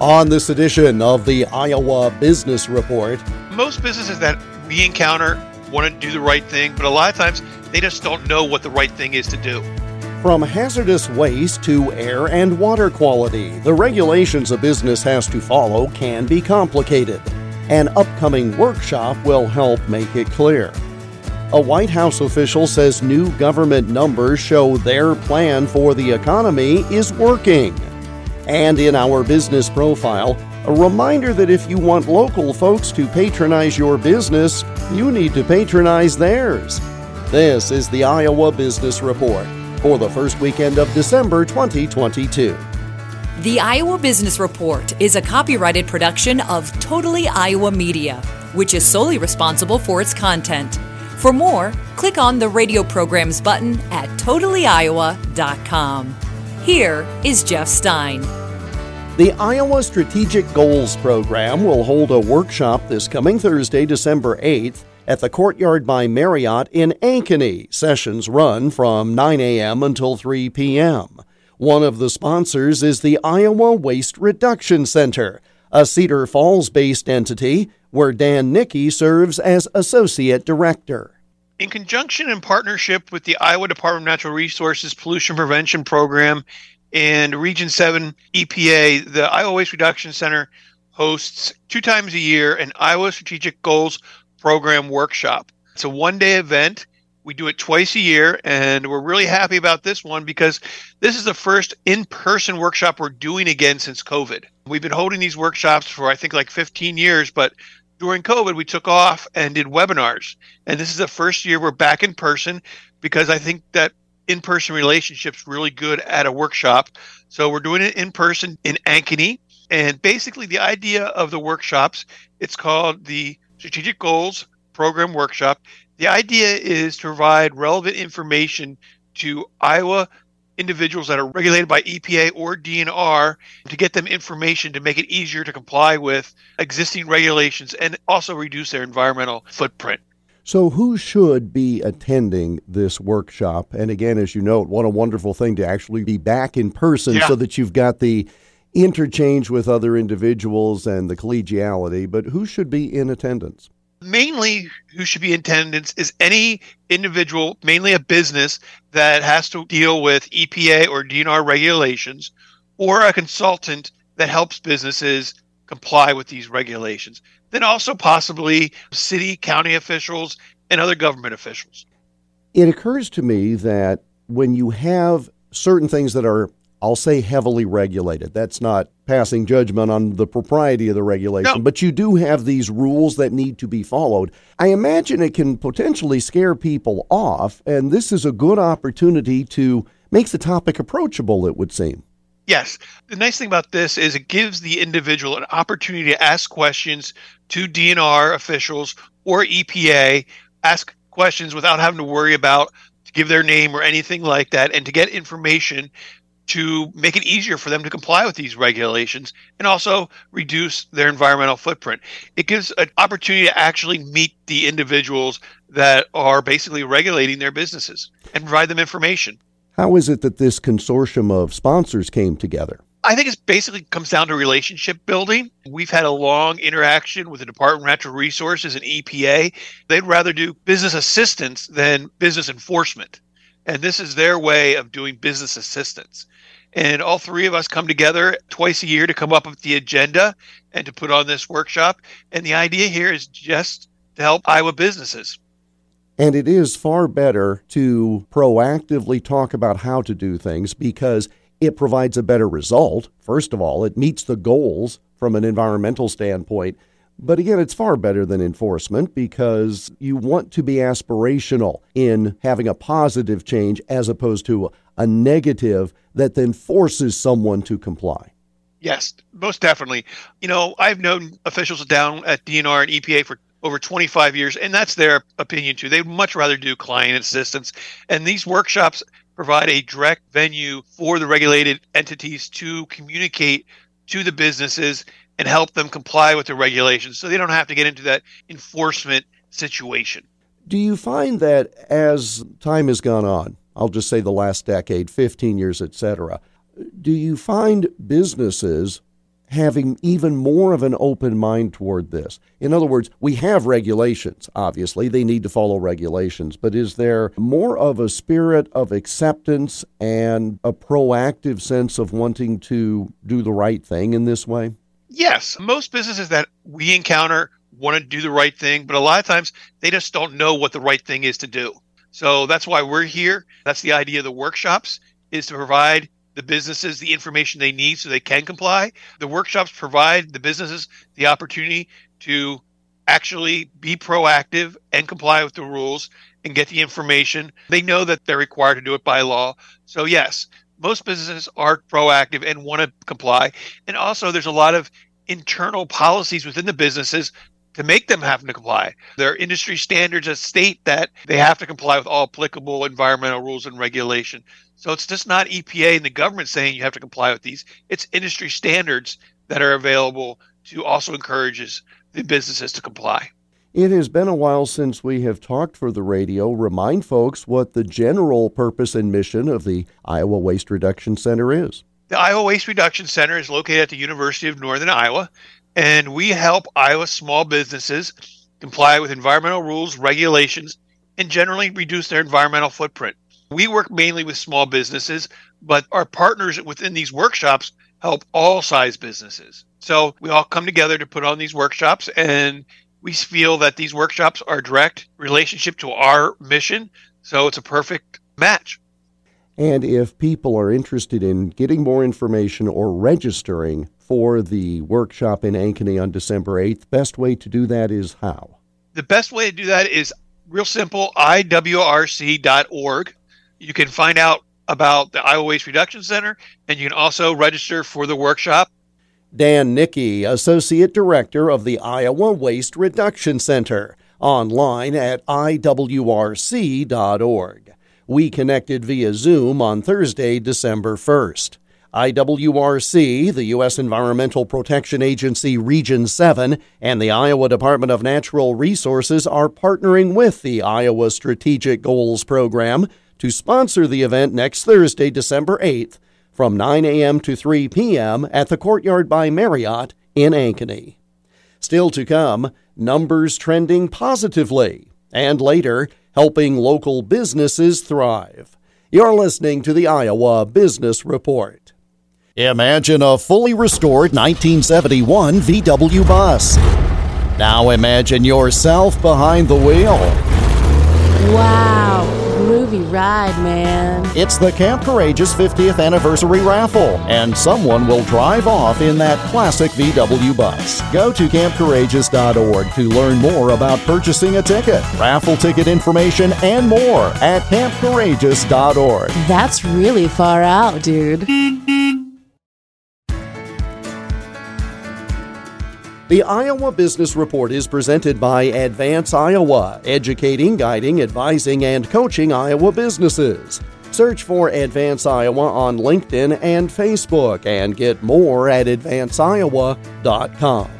On this edition of the Iowa Business Report, most businesses that we encounter want to do the right thing, but a lot of times they just don't know what the right thing is to do. From hazardous waste to air and water quality, the regulations a business has to follow can be complicated. An upcoming workshop will help make it clear. A White House official says new government numbers show their plan for the economy is working. And in our business profile, a reminder that if you want local folks to patronize your business, you need to patronize theirs. This is the Iowa Business Report for the first weekend of December 2022. The Iowa Business Report is a copyrighted production of Totally Iowa Media, which is solely responsible for its content. For more, click on the radio programs button at totallyiowa.com. Here is Jeff Stein. The Iowa Strategic Goals Program will hold a workshop this coming Thursday, December 8th, at the Courtyard by Marriott in Ankeny. Sessions run from 9 a.m. until 3 p.m. One of the sponsors is the Iowa Waste Reduction Center, a Cedar Falls based entity where Dan Nickey serves as Associate Director. In conjunction and partnership with the Iowa Department of Natural Resources Pollution Prevention Program and Region 7 EPA, the Iowa Waste Reduction Center hosts two times a year an Iowa Strategic Goals Program workshop. It's a one day event. We do it twice a year, and we're really happy about this one because this is the first in person workshop we're doing again since COVID. We've been holding these workshops for, I think, like 15 years, but during COVID, we took off and did webinars. And this is the first year we're back in person because I think that in person relationships really good at a workshop. So we're doing it in person in Ankeny. And basically, the idea of the workshops, it's called the Strategic Goals Program Workshop. The idea is to provide relevant information to Iowa individuals that are regulated by EPA or DNR to get them information to make it easier to comply with existing regulations and also reduce their environmental footprint. So, who should be attending this workshop? And again, as you note, what a wonderful thing to actually be back in person yeah. so that you've got the interchange with other individuals and the collegiality. But who should be in attendance? mainly who should be in attendance is any individual, mainly a business that has to deal with EPA or DNR regulations, or a consultant that helps businesses comply with these regulations. Then also possibly city, county officials, and other government officials. It occurs to me that when you have certain things that are I'll say heavily regulated. That's not passing judgment on the propriety of the regulation, no. but you do have these rules that need to be followed. I imagine it can potentially scare people off, and this is a good opportunity to make the topic approachable, it would seem. Yes. The nice thing about this is it gives the individual an opportunity to ask questions to DNR officials or EPA, ask questions without having to worry about to give their name or anything like that, and to get information to make it easier for them to comply with these regulations and also reduce their environmental footprint. It gives an opportunity to actually meet the individuals that are basically regulating their businesses and provide them information. How is it that this consortium of sponsors came together? I think it basically comes down to relationship building. We've had a long interaction with the Department of Natural Resources and EPA. They'd rather do business assistance than business enforcement. And this is their way of doing business assistance. And all three of us come together twice a year to come up with the agenda and to put on this workshop. And the idea here is just to help Iowa businesses. And it is far better to proactively talk about how to do things because it provides a better result. First of all, it meets the goals from an environmental standpoint. But again, it's far better than enforcement because you want to be aspirational in having a positive change as opposed to a negative that then forces someone to comply. Yes, most definitely. You know, I've known officials down at DNR and EPA for over 25 years, and that's their opinion too. They'd much rather do client assistance. And these workshops provide a direct venue for the regulated entities to communicate to the businesses and help them comply with the regulations so they don't have to get into that enforcement situation. Do you find that as time has gone on, I'll just say the last decade, 15 years, etc., do you find businesses having even more of an open mind toward this? In other words, we have regulations, obviously, they need to follow regulations, but is there more of a spirit of acceptance and a proactive sense of wanting to do the right thing in this way? Yes. Most businesses that we encounter want to do the right thing, but a lot of times they just don't know what the right thing is to do. So that's why we're here. That's the idea of the workshops is to provide the businesses the information they need so they can comply. The workshops provide the businesses the opportunity to actually be proactive and comply with the rules and get the information. They know that they're required to do it by law. So, yes, most businesses are proactive and want to comply. And also, there's a lot of internal policies within the businesses to make them have to comply. There are industry standards that state that they have to comply with all applicable environmental rules and regulation. So it's just not EPA and the government saying you have to comply with these. It's industry standards that are available to also encourages the businesses to comply. It has been a while since we have talked for the radio. Remind folks what the general purpose and mission of the Iowa Waste Reduction Center is. The Iowa Waste Reduction Center is located at the University of Northern Iowa and we help Iowa small businesses comply with environmental rules, regulations, and generally reduce their environmental footprint. We work mainly with small businesses, but our partners within these workshops help all size businesses. So we all come together to put on these workshops and we feel that these workshops are direct relationship to our mission. So it's a perfect match. And if people are interested in getting more information or registering for the workshop in Ankeny on December 8th. Best way to do that is how? The best way to do that is real simple iwrc.org. You can find out about the Iowa Waste Reduction Center and you can also register for the workshop. Dan Nickey, Associate Director of the Iowa Waste Reduction Center, online at iwrc.org. We connected via Zoom on Thursday, December 1st. IWRC, the U.S. Environmental Protection Agency Region 7, and the Iowa Department of Natural Resources are partnering with the Iowa Strategic Goals Program to sponsor the event next Thursday, December 8th, from 9 a.m. to 3 p.m. at the Courtyard by Marriott in Ankeny. Still to come, numbers trending positively, and later, helping local businesses thrive. You're listening to the Iowa Business Report. Imagine a fully restored 1971 VW bus. Now imagine yourself behind the wheel. Wow, groovy ride, man. It's the Camp Courageous 50th Anniversary Raffle, and someone will drive off in that classic VW bus. Go to campcourageous.org to learn more about purchasing a ticket, raffle ticket information, and more at campcourageous.org. That's really far out, dude. The Iowa Business Report is presented by Advance Iowa, educating, guiding, advising, and coaching Iowa businesses. Search for Advance Iowa on LinkedIn and Facebook and get more at advanceiowa.com.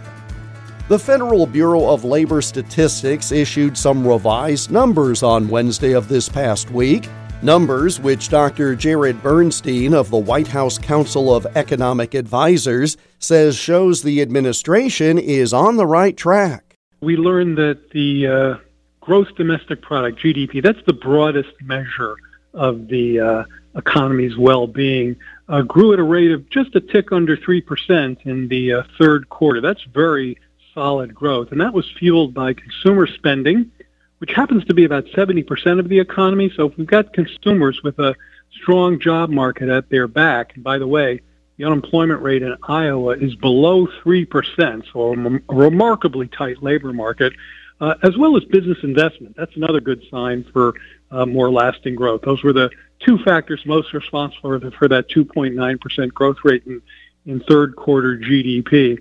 The Federal Bureau of Labor Statistics issued some revised numbers on Wednesday of this past week. Numbers which Dr. Jared Bernstein of the White House Council of Economic Advisers says shows the administration is on the right track. We learned that the uh, gross domestic product, GDP, that's the broadest measure of the uh, economy's well being, uh, grew at a rate of just a tick under 3% in the uh, third quarter. That's very solid growth. And that was fueled by consumer spending which happens to be about 70% of the economy. So if we've got consumers with a strong job market at their back, and by the way, the unemployment rate in Iowa is below 3%, so a remarkably tight labor market, uh, as well as business investment. That's another good sign for uh, more lasting growth. Those were the two factors most responsible for, for that 2.9% growth rate in, in third quarter GDP.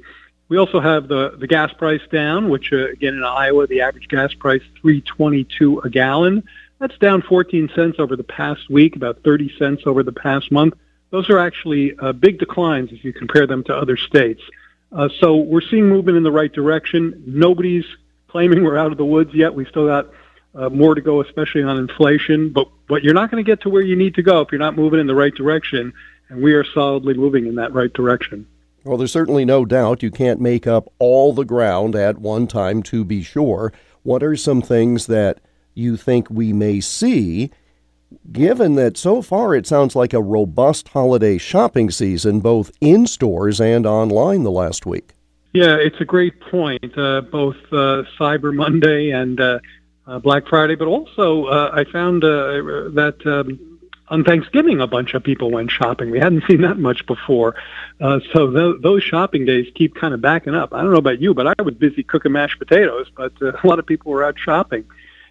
We also have the, the gas price down, which uh, again in Iowa, the average gas price 322 a gallon. That's down 14 cents over the past week, about 30 cents over the past month. Those are actually uh, big declines if you compare them to other states. Uh, so we're seeing movement in the right direction. Nobody's claiming we're out of the woods yet. We still got uh, more to go, especially on inflation. But but you're not going to get to where you need to go if you're not moving in the right direction. And we are solidly moving in that right direction. Well, there's certainly no doubt you can't make up all the ground at one time, to be sure. What are some things that you think we may see, given that so far it sounds like a robust holiday shopping season, both in stores and online the last week? Yeah, it's a great point. Uh, both uh, Cyber Monday and uh, uh Black Friday, but also uh, I found uh, that um, on Thanksgiving, a bunch of people went shopping. We hadn't seen that much before. Uh, so th- those shopping days keep kind of backing up. I don't know about you, but I was busy cooking mashed potatoes, but uh, a lot of people were out shopping.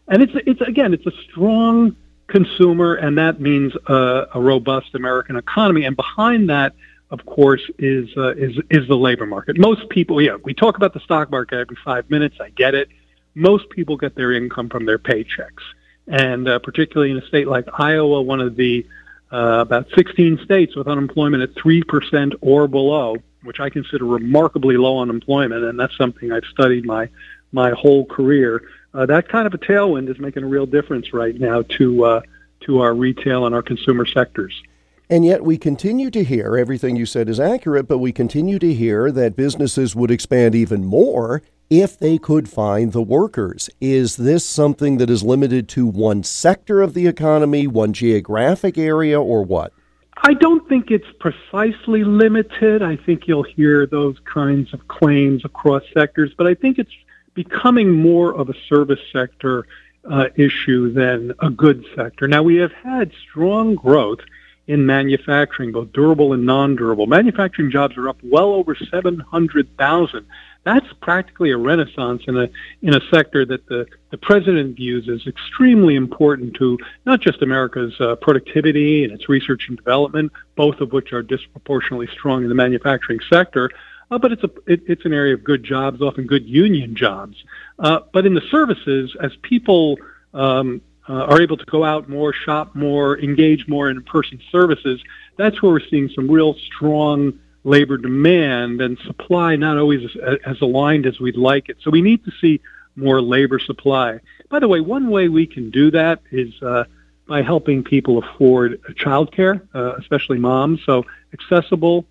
And it's, it's again, it's a strong consumer, and that means uh, a robust American economy. And behind that, of course, is, uh, is, is the labor market. Most people, yeah, we talk about the stock market every five minutes. I get it. Most people get their income from their paychecks and uh, particularly in a state like Iowa, one of the uh, about 16 states with unemployment at 3% or below, which I consider remarkably low unemployment, and that's something I've studied my my whole career. Uh, that kind of a tailwind is making a real difference right now to uh, to our retail and our consumer sectors. And yet, we continue to hear everything you said is accurate, but we continue to hear that businesses would expand even more if they could find the workers. Is this something that is limited to one sector of the economy, one geographic area, or what? I don't think it's precisely limited. I think you'll hear those kinds of claims across sectors, but I think it's becoming more of a service sector uh, issue than a goods sector. Now, we have had strong growth in manufacturing, both durable and non-durable. Manufacturing jobs are up well over 700,000 that's practically a renaissance in a in a sector that the the president views as extremely important to not just America's uh, productivity and its research and development, both of which are disproportionately strong in the manufacturing sector, uh, but it's a it, it's an area of good jobs, often good union jobs. Uh, but in the services, as people um, uh, are able to go out more, shop more, engage more in person services, that's where we're seeing some real strong labor demand and supply not always as, as aligned as we'd like it. So we need to see more labor supply. By the way, one way we can do that is uh, by helping people afford childcare, uh, especially moms. So accessible,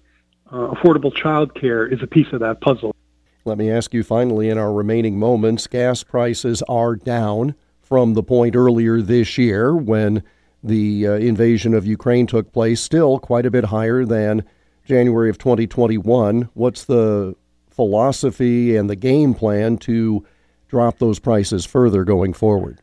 uh, affordable childcare is a piece of that puzzle. Let me ask you finally in our remaining moments gas prices are down from the point earlier this year when the uh, invasion of Ukraine took place, still quite a bit higher than January of 2021. What's the philosophy and the game plan to drop those prices further going forward?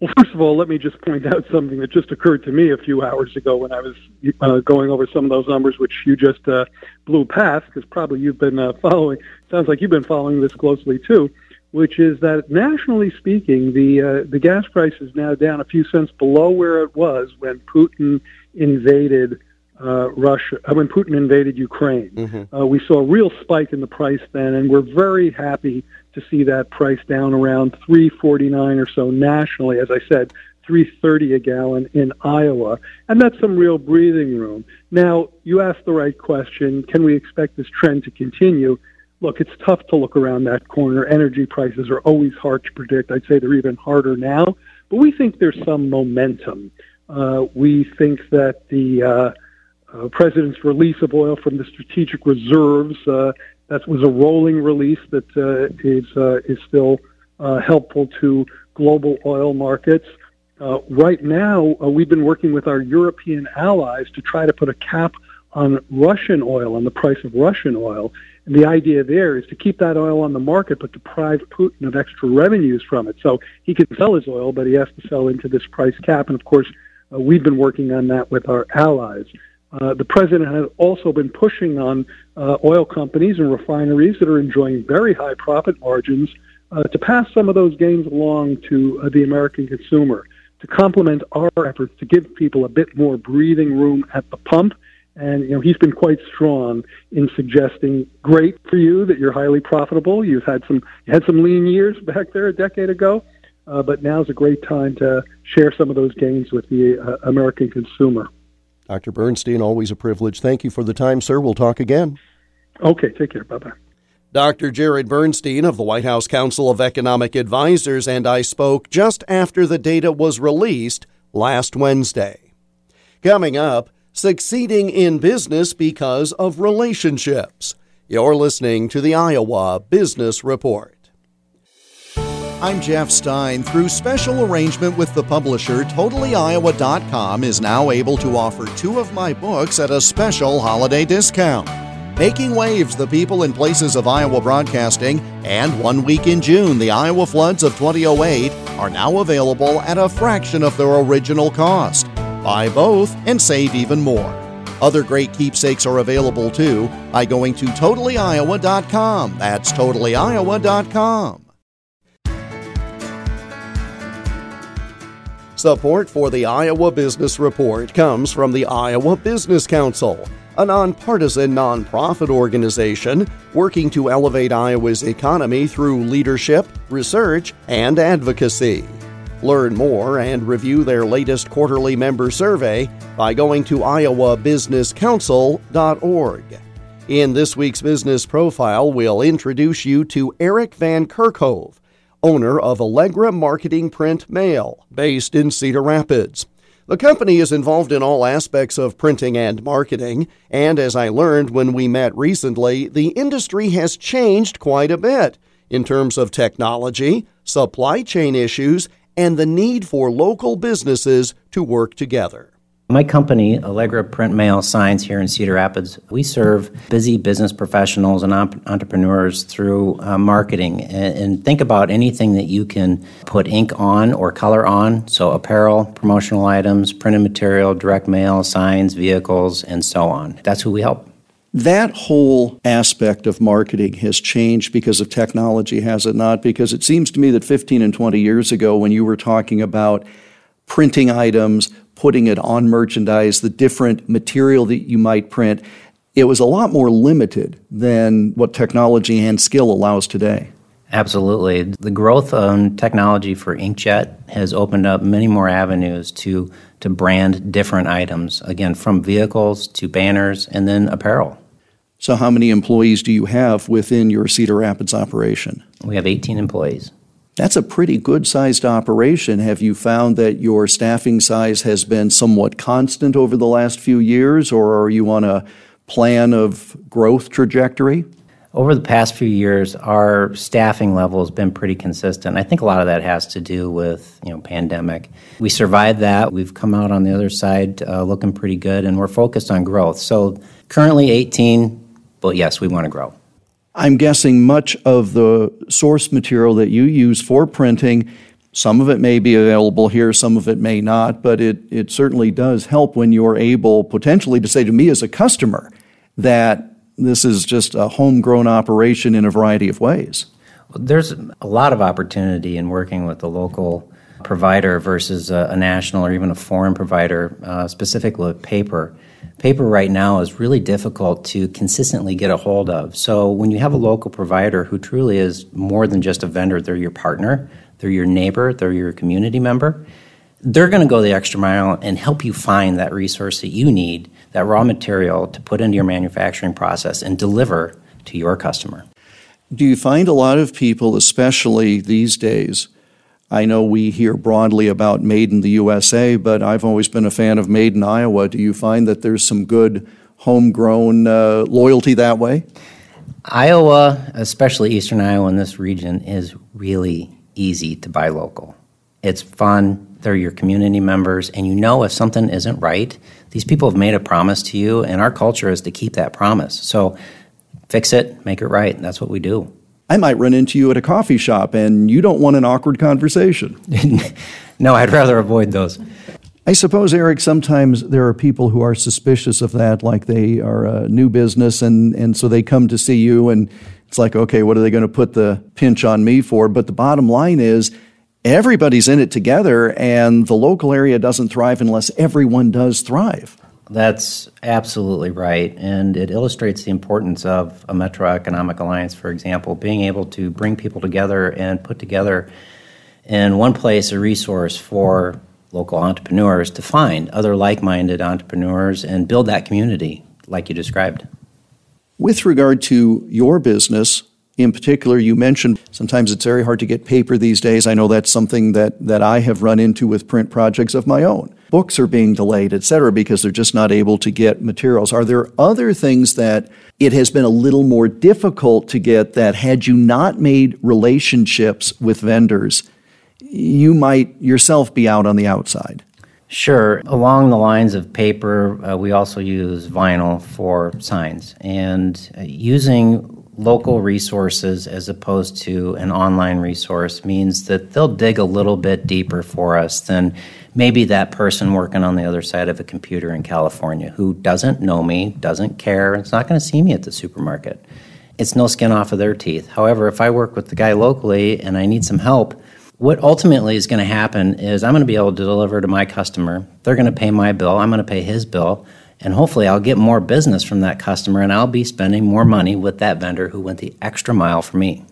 Well, first of all, let me just point out something that just occurred to me a few hours ago when I was uh, going over some of those numbers, which you just uh, blew past, because probably you've been uh, following. Sounds like you've been following this closely too. Which is that nationally speaking, the uh, the gas price is now down a few cents below where it was when Putin invaded uh, Russia, uh, when Putin invaded Ukraine. Mm-hmm. Uh, we saw a real spike in the price then, and we're very happy to see that price down around 3.49 or so nationally. As I said, 3.30 a gallon in Iowa, and that's some real breathing room. Now, you asked the right question: Can we expect this trend to continue? Look, it's tough to look around that corner. Energy prices are always hard to predict. I'd say they're even harder now, but we think there's some momentum. Uh, we think that the uh, uh, president's release of oil from the strategic reserves. Uh, that was a rolling release that uh, is uh, is still helpful to global oil markets. Right now, we've been working with our European allies to try to put a cap on Russian oil, on the price of Russian oil. And the idea there is to keep that oil on the market, but deprive Putin of extra revenues from it. So he can sell his oil, but he has to sell into this price cap. And of course, uh, we've been working on that with our allies. Uh, the president has also been pushing on uh, oil companies and refineries that are enjoying very high profit margins uh, to pass some of those gains along to uh, the American consumer to complement our efforts to give people a bit more breathing room at the pump. And you know he's been quite strong in suggesting, "Great for you that you're highly profitable. You've had some you had some lean years back there a decade ago, uh, but now's a great time to share some of those gains with the uh, American consumer." Dr. Bernstein, always a privilege. Thank you for the time, sir. We'll talk again. Okay, take care. Bye bye. Dr. Jared Bernstein of the White House Council of Economic Advisers and I spoke just after the data was released last Wednesday. Coming up, succeeding in business because of relationships. You're listening to the Iowa Business Report. I'm Jeff Stein. Through special arrangement with the publisher, TotallyIowa.com is now able to offer two of my books at a special holiday discount. Making Waves, The People and Places of Iowa Broadcasting, and One Week in June, The Iowa Floods of 2008 are now available at a fraction of their original cost. Buy both and save even more. Other great keepsakes are available too by going to TotallyIowa.com. That's TotallyIowa.com. Support for the Iowa Business Report comes from the Iowa Business Council, a nonpartisan nonprofit organization working to elevate Iowa's economy through leadership, research, and advocacy. Learn more and review their latest quarterly member survey by going to iowabusinesscouncil.org. In this week's business profile, we'll introduce you to Eric Van Kerkhove, owner of Allegra Marketing Print Mail, based in Cedar Rapids. The company is involved in all aspects of printing and marketing, and as I learned when we met recently, the industry has changed quite a bit in terms of technology, supply chain issues, and the need for local businesses to work together. My company, Allegra Print Mail Signs here in Cedar Rapids, we serve busy business professionals and entrepreneurs through uh, marketing. And, and, think about anything that you can put ink on or color on. So, apparel, promotional items, printed material, direct mail, signs, vehicles, and so on. That's who we help. That whole aspect of marketing has changed because of technology, has it not? Because it seems to me that 15 and 20 years ago, when you were talking about printing items, putting it on merchandise, the different material that you might print, it was a lot more limited than what technology and skill allows today. Absolutely. The growth on technology for inkjet has opened up many more avenues to, to brand different items, again, from vehicles to banners and then apparel. So, how many employees do you have within your Cedar Rapids operation? We have 18 employees. That's a pretty good sized operation. Have you found that your staffing size has been somewhat constant over the last few years, or are you on a plan of growth trajectory? Over the past few years, our staffing level has been pretty consistent. I think a lot of that has to do with you know pandemic. We survived that. We've come out on the other side uh, looking pretty good, and we're focused on growth. So currently 18, but yes, we want to grow. I'm guessing much of the source material that you use for printing, some of it may be available here, some of it may not, but it, it certainly does help when you're able potentially to say to me as a customer that this is just a homegrown operation in a variety of ways. There's a lot of opportunity in working with a local provider versus a, a national or even a foreign provider, uh, specifically with paper. Paper right now is really difficult to consistently get a hold of. So when you have a local provider who truly is more than just a vendor, they're your partner, they're your neighbor, they're your community member, they're going to go the extra mile and help you find that resource that you need that raw material to put into your manufacturing process and deliver to your customer. Do you find a lot of people, especially these days? I know we hear broadly about Made in the USA, but I've always been a fan of Made in Iowa. Do you find that there's some good homegrown uh, loyalty that way? Iowa, especially eastern Iowa in this region, is really easy to buy local. It's fun, they're your community members, and you know if something isn't right, these people have made a promise to you, and our culture is to keep that promise. So fix it, make it right. That's what we do. I might run into you at a coffee shop and you don't want an awkward conversation. no, I'd rather avoid those. I suppose, Eric, sometimes there are people who are suspicious of that, like they are a new business and, and so they come to see you and it's like, okay, what are they going to put the pinch on me for? But the bottom line is, everybody's in it together, and the local area doesn't thrive unless everyone does thrive. That's absolutely right. And it illustrates the importance of a Metro Economic Alliance, for example, being able to bring people together and put together in one place a resource for local entrepreneurs to find other like minded entrepreneurs and build that community like you described. With regard to your business, in particular, you mentioned sometimes it's very hard to get paper these days. I know that's something that, that I have run into with print projects of my own. Books are being delayed, et cetera, because they're just not able to get materials. Are there other things that it has been a little more difficult to get that had you not made relationships with vendors, you might yourself be out on the outside? Sure. Along the lines of paper, uh, we also use vinyl for signs. And uh, using local resources as opposed to an online resource means that they'll dig a little bit deeper for us than maybe that person working on the other side of a computer in California who doesn't know me, doesn't care, it's not going to see me at the supermarket. It's no skin off of their teeth. However, if I work with the guy locally and I need some help, what ultimately is going to happen is I'm going to be able to deliver to my customer. They're going to pay my bill. I'm going to pay his bill. And hopefully, I'll get more business from that customer and I'll be spending more money with that vendor who went the extra mile for me.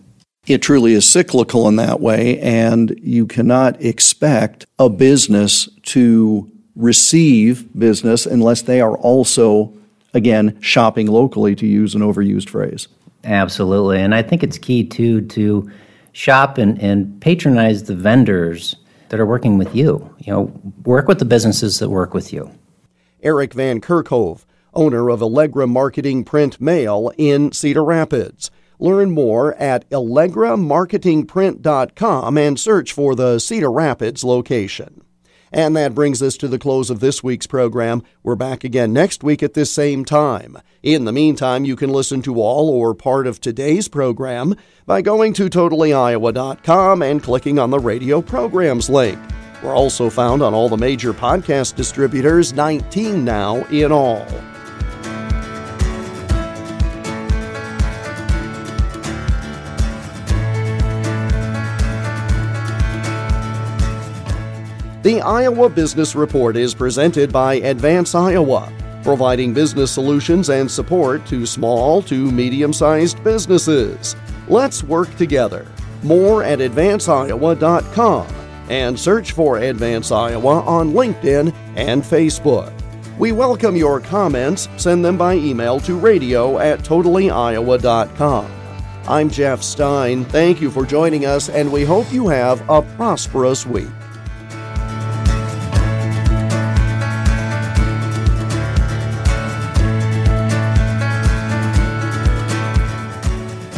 It truly is cyclical in that way, and you cannot expect a business to receive business unless they are also, again, shopping locally, to use an overused phrase. Absolutely. And I think it's key, too, to shop and, and patronize the vendors that are working with you. You know, work with the businesses that work with you. Eric Van Kerkhove, owner of Allegra Marketing Print Mail in Cedar Rapids. Learn more at allegramarketingprint.com and search for the Cedar Rapids location. And that brings us to the close of this week's program. We're back again next week at this same time. In the meantime, you can listen to all or part of today's program by going to totallyiowa.com and clicking on the radio programs link. We're also found on all the major podcast distributors, 19 now in all. The Iowa Business Report is presented by Advance Iowa, providing business solutions and support to small to medium sized businesses. Let's work together. More at advanceiowa.com and search for Advance Iowa on LinkedIn and Facebook. We welcome your comments. Send them by email to radio at totallyiowa.com. I'm Jeff Stein. Thank you for joining us, and we hope you have a prosperous week.